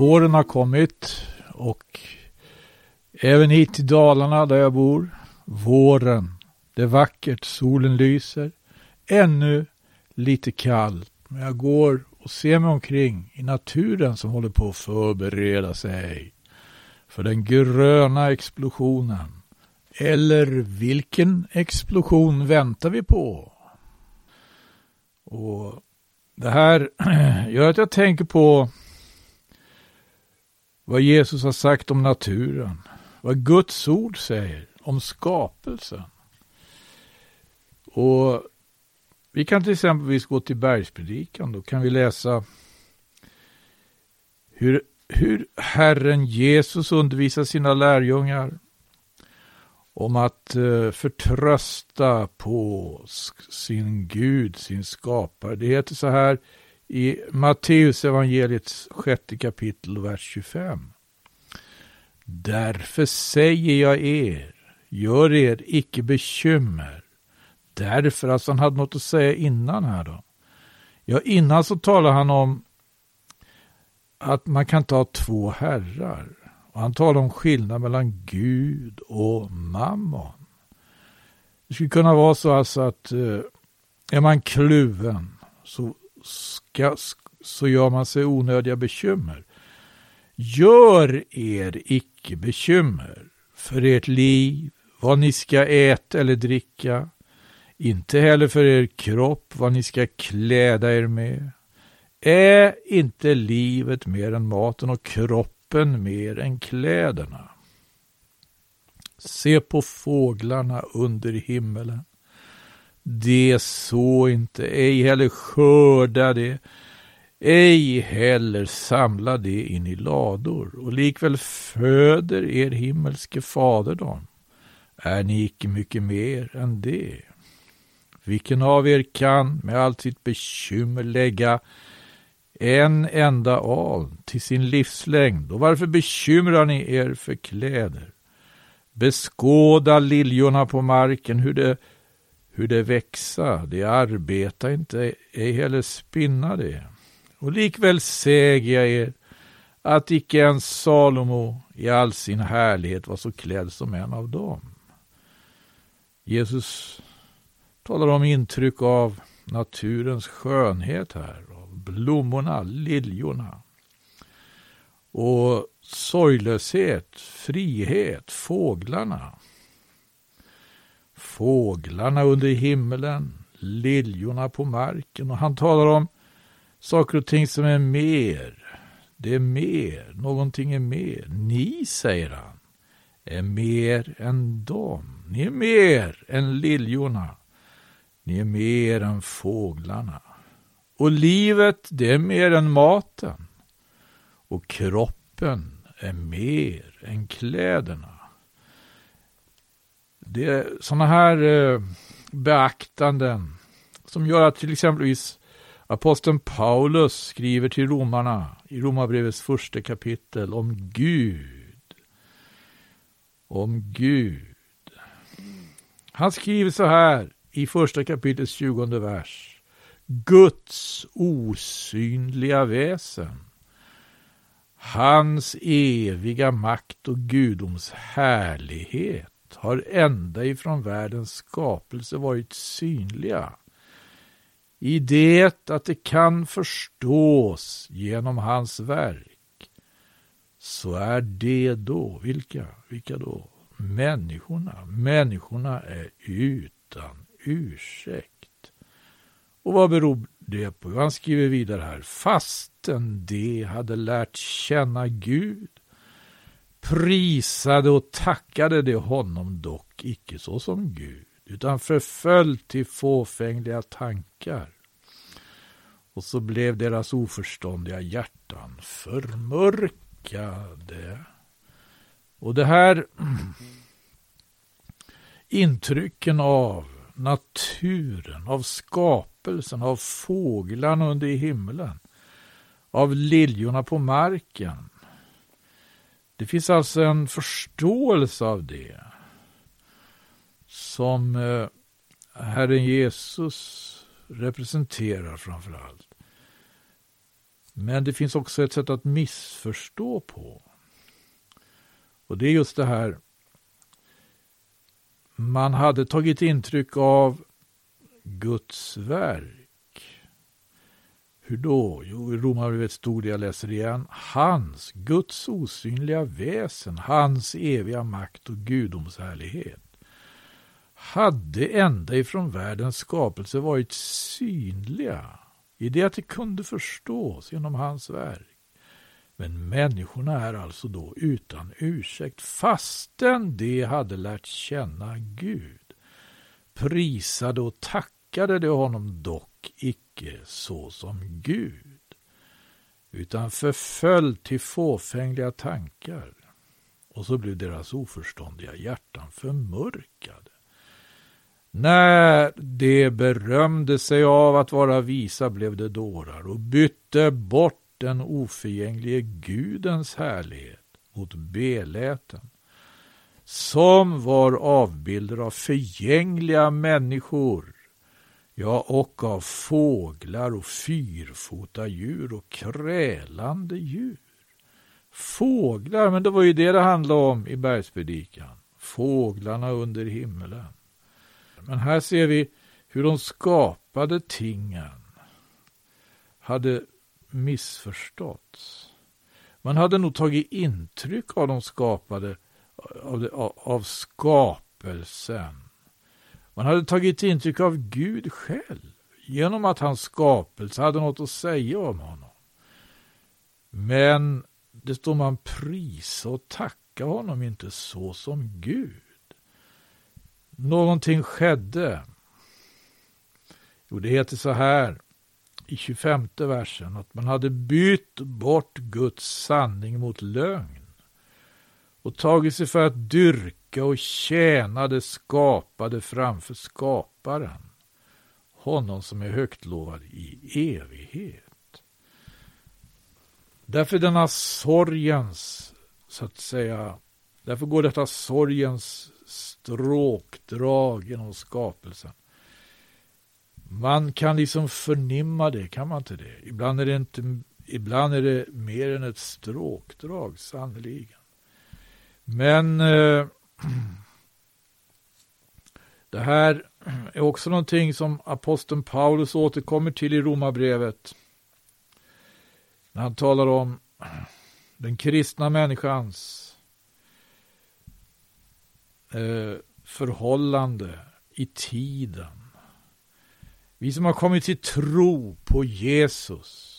Våren har kommit och även hit till Dalarna där jag bor. Våren. Det är vackert, solen lyser. Ännu lite kallt, men jag går och ser mig omkring i naturen som håller på att förbereda sig för den gröna explosionen. Eller vilken explosion väntar vi på? Och det här gör att jag tänker på vad Jesus har sagt om naturen. Vad Guds ord säger om skapelsen. Och vi kan till exempel gå till bergspredikan. Då kan vi läsa hur, hur Herren Jesus undervisar sina lärjungar om att eh, förtrösta på sin Gud, sin skapare. Det heter så här i Matteus evangeliets sjätte kapitel, vers 25. Därför säger jag er, gör er icke bekymmer. Därför, alltså han hade något att säga innan här då. Ja, innan så talar han om att man kan ta två herrar. Och han talar om skillnad mellan Gud och mammon. Det skulle kunna vara så alltså att eh, är man kluven så, ska, så gör man sig onödiga bekymmer. Gör er icke bekymmer för ert liv, vad ni ska äta eller dricka, inte heller för er kropp, vad ni ska kläda er med. Är inte livet mer än maten och kroppen mer än kläderna? Se på fåglarna under himmelen. De så inte, ej heller skörda de, ej heller samla det in i lador, och likväl föder er himmelske fader dem. Är ni icke mycket mer än det? Vilken av er kan med allt sitt bekymmer lägga en enda aln till sin livslängd, och varför bekymrar ni er för kläder? Beskåda liljorna på marken, hur det, hur det växa, de arbeta inte, ej heller spinna det. Och likväl säger jag er att icke ens Salomo i all sin härlighet var så klädd som en av dem. Jesus talar om intryck av naturens skönhet här, av blommorna, liljorna. Och sorglöshet, frihet, fåglarna. Fåglarna under himlen, liljorna på marken. Och han talar om saker och ting som är mer. Det är mer, någonting är mer. Ni, säger han, är mer än dem. Ni är mer än liljorna. Ni är mer än fåglarna. Och livet, det är mer än maten. Och kroppen är mer än kläderna. Det är sådana här eh, beaktanden som gör att till exempelvis Aposteln Paulus skriver till romarna i Romarbrevets första kapitel om Gud. Om Gud. Han skriver så här i första kapitlets tjugonde vers. Guds osynliga väsen. Hans eviga makt och gudoms härlighet har ända ifrån världens skapelse varit synliga i det att det kan förstås genom hans verk, så är det då, vilka, vilka då? Människorna. Människorna är utan ursäkt. Och vad beror det på? Han skriver vidare här, fastän de hade lärt känna Gud prisade och tackade de honom dock icke såsom Gud utan förföll till fåfängliga tankar. Och så blev deras oförståndiga hjärtan förmörkade. Och det här intrycken av naturen, av skapelsen, av fåglarna under himlen, av liljorna på marken. Det finns alltså en förståelse av det som eh, Herren Jesus representerar framför allt. Men det finns också ett sätt att missförstå på. Och det är just det här. Man hade tagit intryck av Guds verk. Hur då? Jo, i Romarbrevet stod det, jag läser igen, hans, Guds osynliga väsen, hans eviga makt och gudomshärlighet hade ända ifrån världens skapelse varit synliga i det att det kunde förstås genom hans verk. Men människorna är alltså då utan ursäkt fastän de hade lärt känna Gud. Prisade och tackade de honom dock icke så som Gud, utan förföll till fåfängliga tankar. Och så blev deras oförståndiga hjärtan förmörkade. När de berömde sig av att vara visa blev de dårar och bytte bort den oförgänglige Gudens härlighet mot beläten, som var avbilder av förgängliga människor, ja, och av fåglar och fyrfota djur och krälande djur. Fåglar, men det var ju det det handlade om i bergspredikan. Fåglarna under himlen. Men här ser vi hur de skapade tingen hade missförståtts. Man hade nog tagit intryck av de skapade, av, av, av skapelsen. Man hade tagit intryck av Gud själv genom att hans skapelse hade något att säga om honom. Men det står man prisa och tacka honom inte så som Gud. Någonting skedde. Jo, det heter så här i 25 versen att man hade bytt bort Guds sanning mot lögn och tagit sig för att dyrka och tjäna det skapade framför skaparen, honom som är högtlovad i evighet. Därför denna sorgens, så att säga, därför går detta sorgens stråkdrag genom skapelsen. Man kan liksom förnimma det, kan man inte det? Ibland är det, inte, ibland är det mer än ett stråkdrag, sannerligen. Men eh, det här är också någonting som aposteln Paulus återkommer till i Romarbrevet. När han talar om den kristna människans eh, förhållande i tiden. Vi som har kommit till tro på Jesus.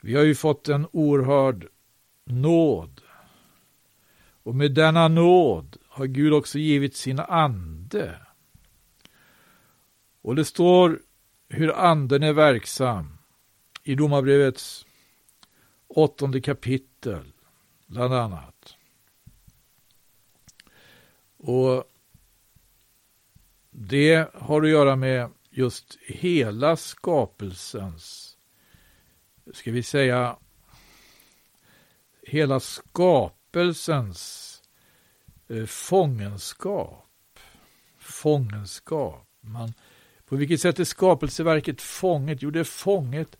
Vi har ju fått en oerhörd nåd. Och med denna nåd har Gud också givit sin ande. Och det står hur anden är verksam i Romarbrevets åttonde kapitel, bland annat. Och det har att göra med just hela skapelsens, ska vi säga, hela skapelsens eh, fångenskap. Fångenskap. Man, på vilket sätt är skapelseverket fånget? Jo, det är fånget,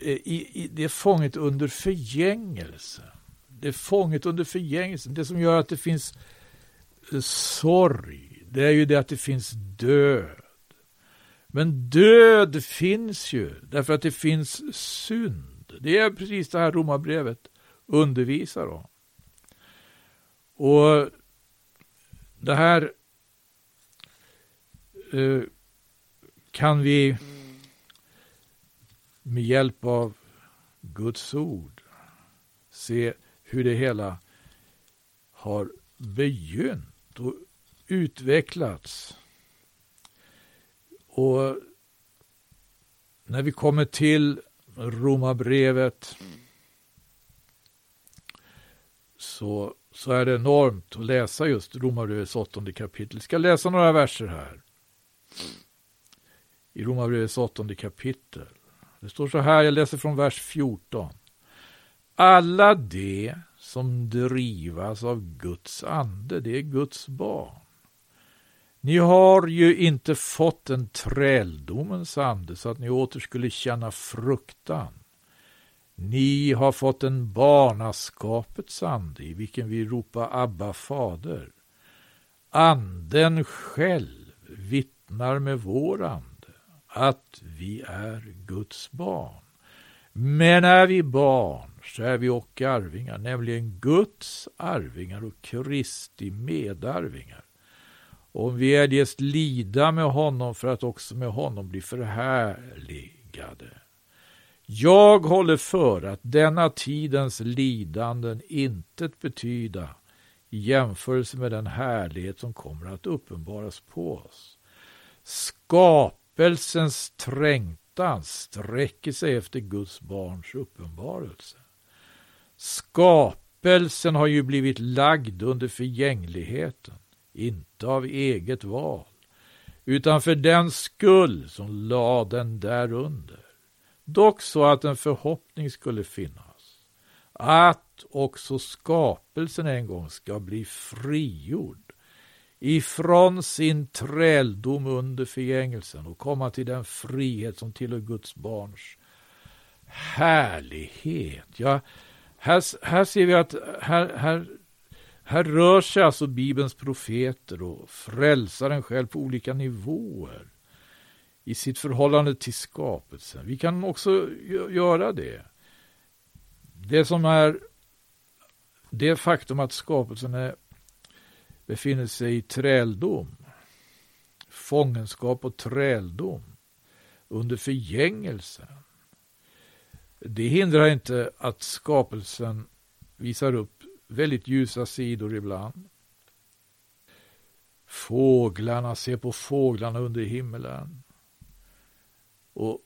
eh, i, i, det är fånget under förgängelse. Det är fånget under förgängelsen. Det som gör att det finns eh, sorg, det är ju det att det finns död. Men död finns ju därför att det finns synd. Det är precis det här romabrevet undervisar om. Och det här eh, kan vi med hjälp av Guds ord se hur det hela har begynt och utvecklats. Och när vi kommer till Romarbrevet så, så är det enormt att läsa just Romarbrevets åttonde kapitel. Jag ska läsa några verser här. I Romarbrevets åttonde kapitel. Det står så här, jag läser från vers 14. Alla de som drivas av Guds ande, det är Guds barn. Ni har ju inte fått en träldomens ande så att ni åter skulle känna fruktan. Ni har fått en barnaskapets ande i vilken vi ropar Abba fader. Anden själv vittnar med vår ande att vi är Guds barn. Men är vi barn så är vi och arvingar, nämligen Guds arvingar och Kristi medarvingar. Om vi eljest lida med honom för att också med honom bli förhärligade. Jag håller för att denna tidens lidanden intet betyda i jämförelse med den härlighet som kommer att uppenbaras på oss. Skapelsens trängtan sträcker sig efter Guds barns uppenbarelse. Skapelsen har ju blivit lagd under förgängligheten, inte av eget val, utan för den skull som lade den därunder. Dock så att en förhoppning skulle finnas, att också skapelsen en gång ska bli frigjord ifrån sin träldom under förgängelsen och komma till den frihet som tillhör Guds barns härlighet. Ja, här, här ser vi att här, här, här rör sig alltså Bibelns profeter och frälsaren själv på olika nivåer i sitt förhållande till skapelsen. Vi kan också göra det. Det som är det faktum att skapelsen är, befinner sig i träldom, fångenskap och träldom under förgängelsen det hindrar inte att skapelsen visar upp väldigt ljusa sidor ibland. Fåglarna, se på fåglarna under himlen. Och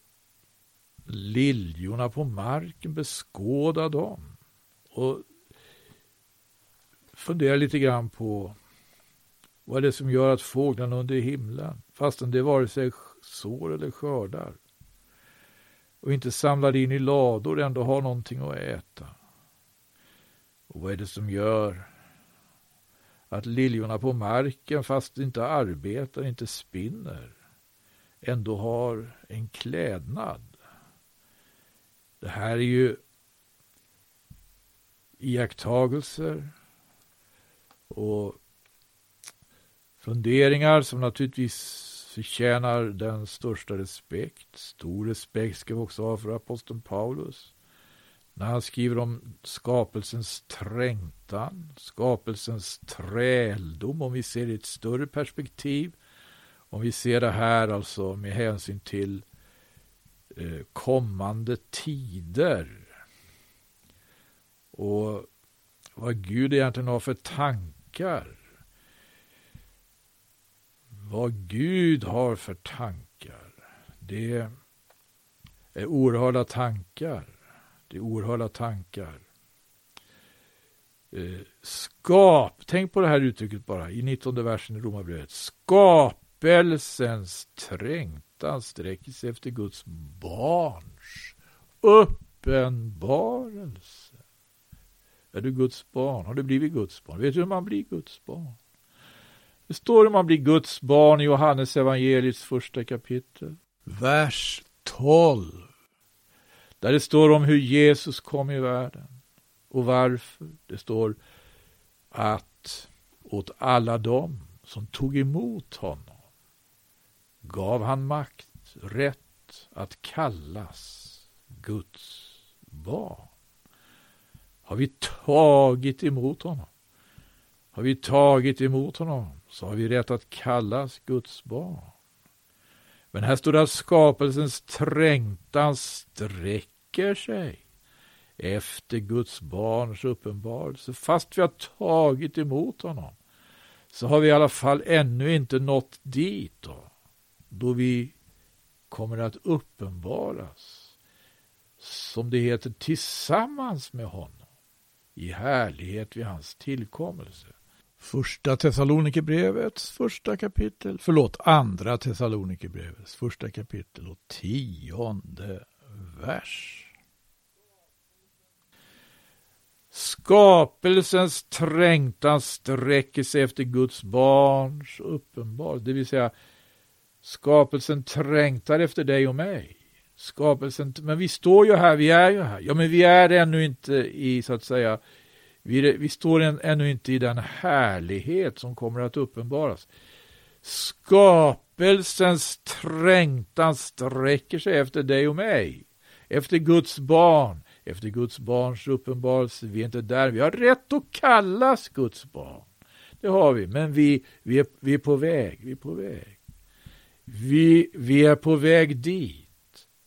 liljorna på marken, beskåda dem. Och fundera lite grann på vad är det som gör att fåglarna under himlen, fastän det vare sig sår eller skördar, och inte samlar in i lador ändå har någonting att äta. Och vad är det som gör att liljorna på marken, fast inte arbetar, inte spinner, ändå har en klädnad? Det här är ju iakttagelser och funderingar som naturligtvis förtjänar den största respekt. Stor respekt ska vi också ha för aposteln Paulus. När han skriver om skapelsens trängtan, skapelsens träldom, om vi ser det i ett större perspektiv. Om vi ser det här alltså med hänsyn till eh, kommande tider. Och vad Gud egentligen har för tankar vad Gud har för tankar, det är oerhörda tankar. Det är oerhörda tankar. Eh, skap, tänk på det här uttrycket bara, i 19 versen i Romarbrevet. Skapelsens trängtan sträcker sig efter Guds barns uppenbarelse. Är du Guds barn? Har du blivit Guds barn? Vet du hur man blir Guds barn? Det står hur man blir Guds barn i Johannes evangeliets första kapitel. Vers 12. Där det står om hur Jesus kom i världen. Och varför. Det står att åt alla dem som tog emot honom gav han makt, rätt att kallas Guds barn. Har vi tagit emot honom? Har vi tagit emot honom? så har vi rätt att kallas Guds barn. Men här står det att skapelsens trängtan sträcker sig efter Guds barns uppenbarelse. Fast vi har tagit emot honom så har vi i alla fall ännu inte nått dit då, då vi kommer att uppenbaras, som det heter, tillsammans med honom i härlighet vid hans tillkommelse. Första Thessalonikerbrevets första kapitel, förlåt, andra Thessalonikerbrevets första kapitel och tionde vers. Skapelsens trängtan sträcker sig efter Guds barns uppenbar, det vill säga skapelsen trängtar efter dig och mig. skapelsen, men vi står ju här, vi är ju här. Ja, men vi är ännu inte i, så att säga, vi, vi står än, ännu inte i den härlighet som kommer att uppenbaras. Skapelsens trängtan sträcker sig efter dig och mig, efter Guds barn, efter Guds barns uppenbarelse. Vi är inte där, vi har rätt att kallas Guds barn. Det har vi, men vi, vi, är, vi är på väg, vi är på väg. Vi, vi är på väg dit.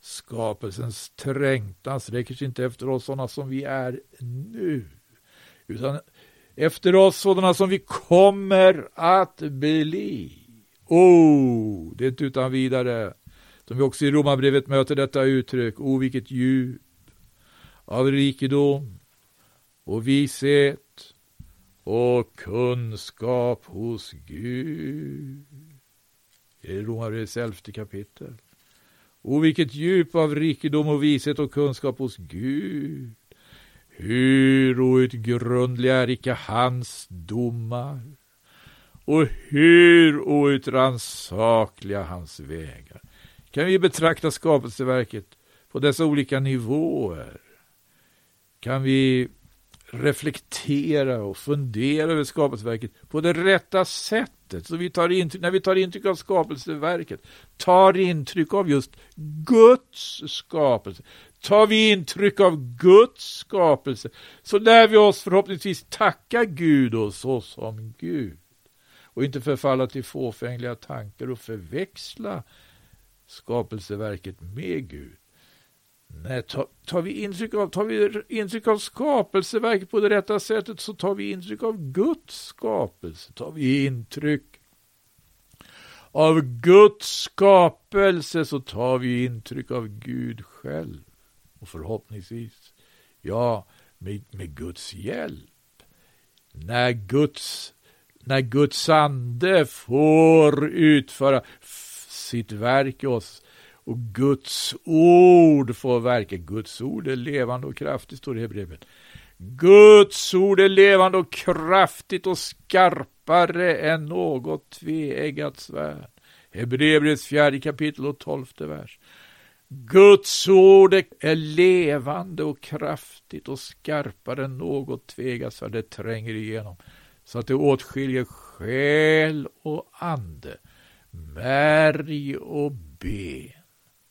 Skapelsens trängtan sträcker sig inte efter oss sådana som vi är nu, utan efter oss sådana som vi kommer att bli. Oh, det är inte utan vidare som vi också i Romarbrevet möter detta uttryck. Oh, vilket djup av rikedom och vishet och kunskap hos Gud. I Romarbrevets elfte kapitel. Och vilket djup av rikedom och vishet och kunskap hos Gud. Hur outgrundliga är icke hans domar och hur outrannsakliga hans vägar. Kan vi betrakta skapelseverket på dessa olika nivåer? Kan vi reflektera och fundera över skapelseverket på det rätta sättet. Så vi tar intryck, när vi tar intryck av skapelseverket, tar intryck av just Guds skapelse. Tar vi intryck av Guds skapelse så lär vi oss förhoppningsvis tacka Gud och så som Gud. Och inte förfalla till fåfängliga tankar och förväxla skapelseverket med Gud. Nej, tar, tar, vi intryck av, tar vi intryck av skapelseverket på det rätta sättet så tar vi intryck av Guds skapelse. Tar vi intryck av Guds skapelse så tar vi intryck av Gud själv. Och förhoppningsvis, ja, med, med Guds hjälp. När Guds, när Guds ande får utföra sitt verk i oss och Guds ord får verka. Guds ord är levande och kraftigt, står det i brevet. Guds ord är levande och kraftigt och skarpare än något tveeggat svärd. Hebreerbrevets fjärde kapitel och tolfte vers. Guds ord är levande och kraftigt och skarpare än något tveeggat svärd. Det tränger igenom så att det åtskiljer själ och ande, märg och ben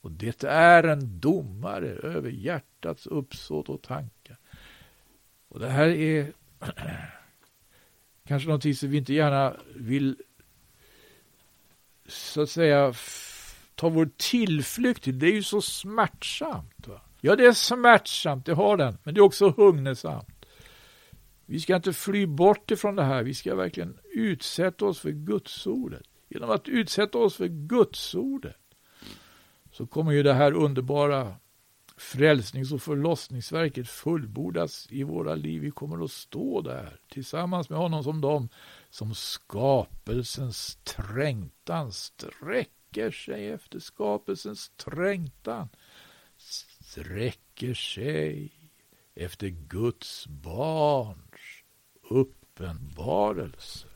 och det är en domare över hjärtats uppsåt och tankar. Och det här är kanske någonting som vi inte gärna vill så att säga ta vår tillflykt till. Det är ju så smärtsamt. Va? Ja, det är smärtsamt, det har den, men det är också hugnesamt. Vi ska inte fly bort ifrån det här, vi ska verkligen utsätta oss för Gudsordet. Genom att utsätta oss för Gudsordet så kommer ju det här underbara frälsnings och förlossningsverket fullbordas i våra liv. Vi kommer att stå där tillsammans med honom som de som skapelsens trängtan sträcker sig efter skapelsens trängtan sträcker sig efter Guds barns uppenbarelse.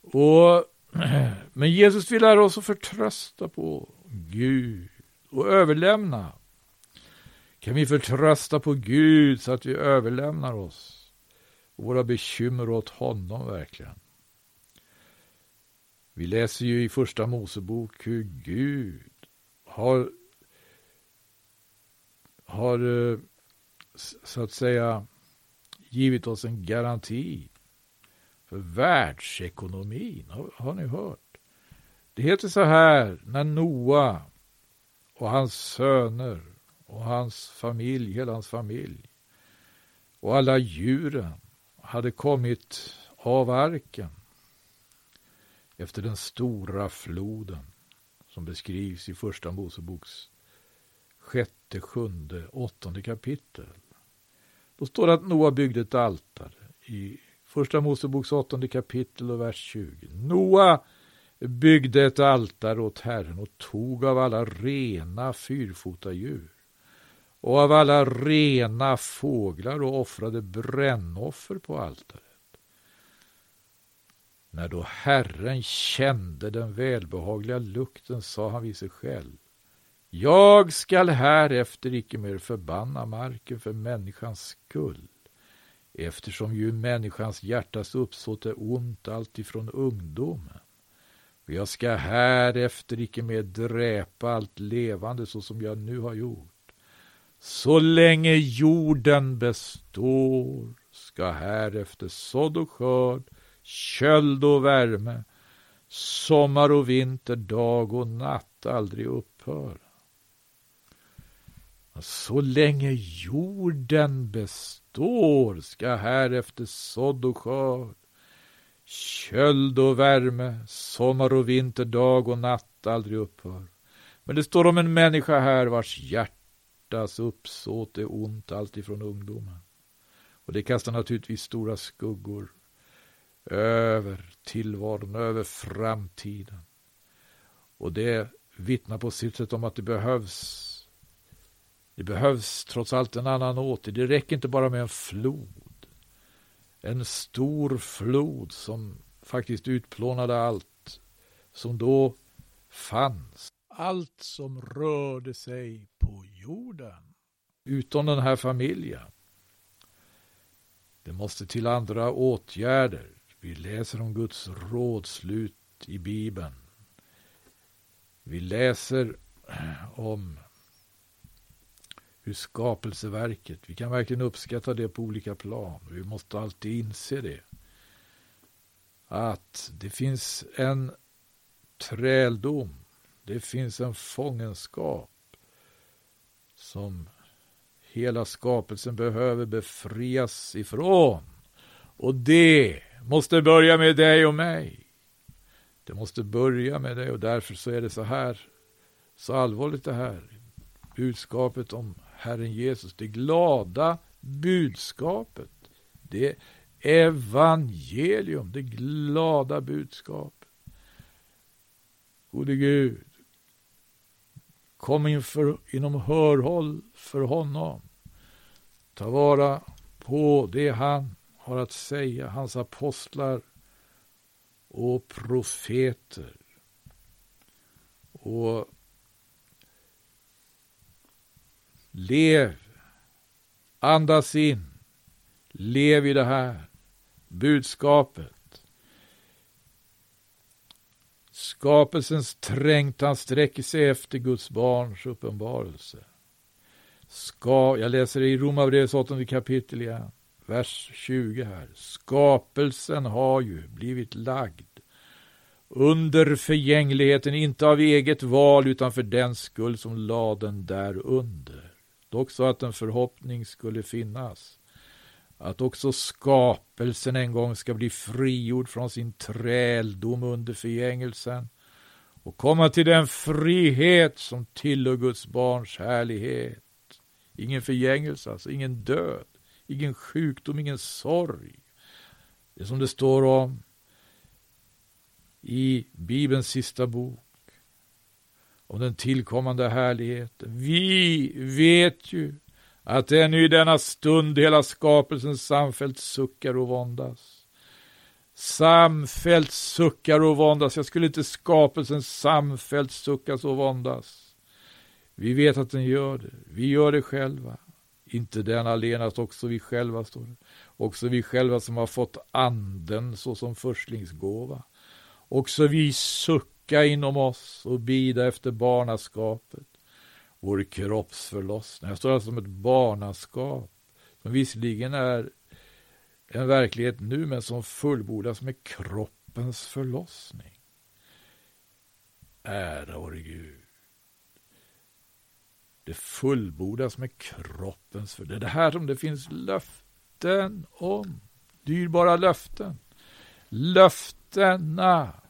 Och men Jesus vill lära oss att förtrösta på Gud och överlämna. Kan vi förtrösta på Gud så att vi överlämnar oss och våra bekymmer åt honom verkligen? Vi läser ju i första Mosebok hur Gud har, har eh, så att säga givit oss en garanti för världsekonomin. Har, har ni hört? Det heter så här när Noa och hans söner och hans familj, hela hans familj och alla djuren hade kommit av arken efter den stora floden som beskrivs i Första Moseboks sjätte, sjunde, åttonde kapitel. Då står det att Noa byggde ett altare i Första Moseboks åttonde kapitel och vers 20. Noa byggde ett altare åt Herren och tog av alla rena fyrfota djur och av alla rena fåglar och offrade brännoffer på altaret. När då Herren kände den välbehagliga lukten sa han vid sig själv Jag skall härefter icke mer förbanna marken för människans skull eftersom ju människans hjärtas uppsåt är ont alltifrån ungdomen. Och jag ska härefter icke mer dräpa allt levande så som jag nu har gjort. Så länge jorden består ska härefter sådd och skörd, köld och värme, sommar och vinter, dag och natt aldrig upphöra. Så länge jorden består År ska härefter sådd och skörd, köld och värme, sommar och vinter, dag och natt aldrig upphör. Men det står om en människa här vars hjärtas uppsåt är ont alltifrån ungdomen. Och det kastar naturligtvis stora skuggor över tillvaron, över framtiden. Och det vittnar på sitt sätt om att det behövs det behövs trots allt en annan åter. Det räcker inte bara med en flod. En stor flod som faktiskt utplånade allt som då fanns. Allt som rörde sig på jorden. Utom den här familjen. Det måste till andra åtgärder. Vi läser om Guds rådslut i Bibeln. Vi läser om hur skapelseverket, vi kan verkligen uppskatta det på olika plan. Vi måste alltid inse det. Att det finns en träldom, det finns en fångenskap som hela skapelsen behöver befrias ifrån. Och det måste börja med dig och mig. Det måste börja med dig och därför så är det så här, så allvarligt det här budskapet om Herren Jesus, det glada budskapet. Det evangelium, det glada budskapet. Gode Gud, kom inför, inom hörhåll för honom. Ta vara på det han har att säga, hans apostlar och profeter. Och Lev. Andas in. Lev i det här budskapet. Skapelsens trängtan sträcker sig efter Guds barns uppenbarelse. Ska, jag läser i Romarbrevets åttonde kapitel igen, vers 20 här. Skapelsen har ju blivit lagd under förgängligheten, inte av eget val utan för den skull som lade den där under dock så att en förhoppning skulle finnas. Att också skapelsen en gång ska bli frigjord från sin träldom under förgängelsen och komma till den frihet som tillhör Guds barns härlighet. Ingen förgängelse, alltså ingen död, ingen sjukdom, ingen sorg. Det som det står om i Bibelns sista bok om den tillkommande härligheten. Vi vet ju att ännu i denna stund hela skapelsen samfällt suckar och våndas. Samfällt suckar och våndas. Jag skulle inte skapelsen samfällt suckas och våndas. Vi vet att den gör det. Vi gör det själva. Inte den allenast, också vi själva, står det. Också vi själva som har fått anden såsom förstlingsgåva. Också vi suckar sucka inom oss och bida efter barnaskapet, vår kroppsförlossning. Här står alltså som ett barnaskap, som visserligen är en verklighet nu, men som fullbordas med kroppens förlossning. Ära vår Gud. Det fullbordas med kroppens förlossning. Det är det här som det finns löften om. Dyrbara löften. Löftena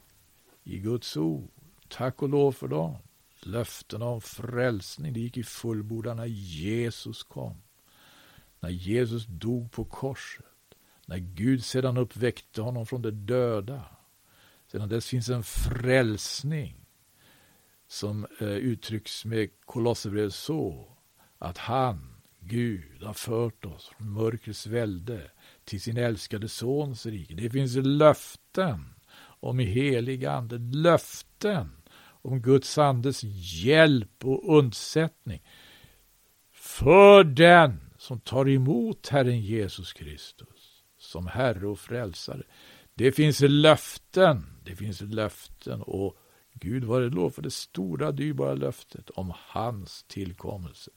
i Guds ord. Tack och lov för dem. Löftena om frälsning, det gick i fullbordan när Jesus kom. När Jesus dog på korset. När Gud sedan uppväckte honom från de döda. Sedan dess finns en frälsning som eh, uttrycks med Kolosserbrevet så att han, Gud, har fört oss från mörkrets välde till sin älskade sons rike. Det finns löften om helig ande, löften om Guds andes hjälp och undsättning för den som tar emot Herren Jesus Kristus som Herre och Frälsare. Det finns löften, det finns löften och Gud var det lov för det stora dyrbara löftet om hans tillkommelse.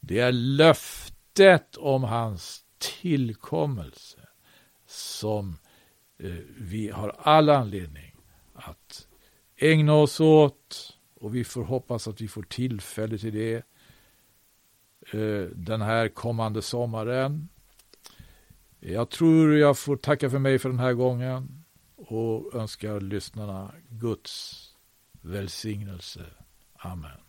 Det är löftet om hans tillkommelse som Eh, vi har all anledning att ägna oss åt och vi får hoppas att vi får tillfälle till det eh, den här kommande sommaren. Jag tror jag får tacka för mig för den här gången och önskar lyssnarna Guds välsignelse. Amen.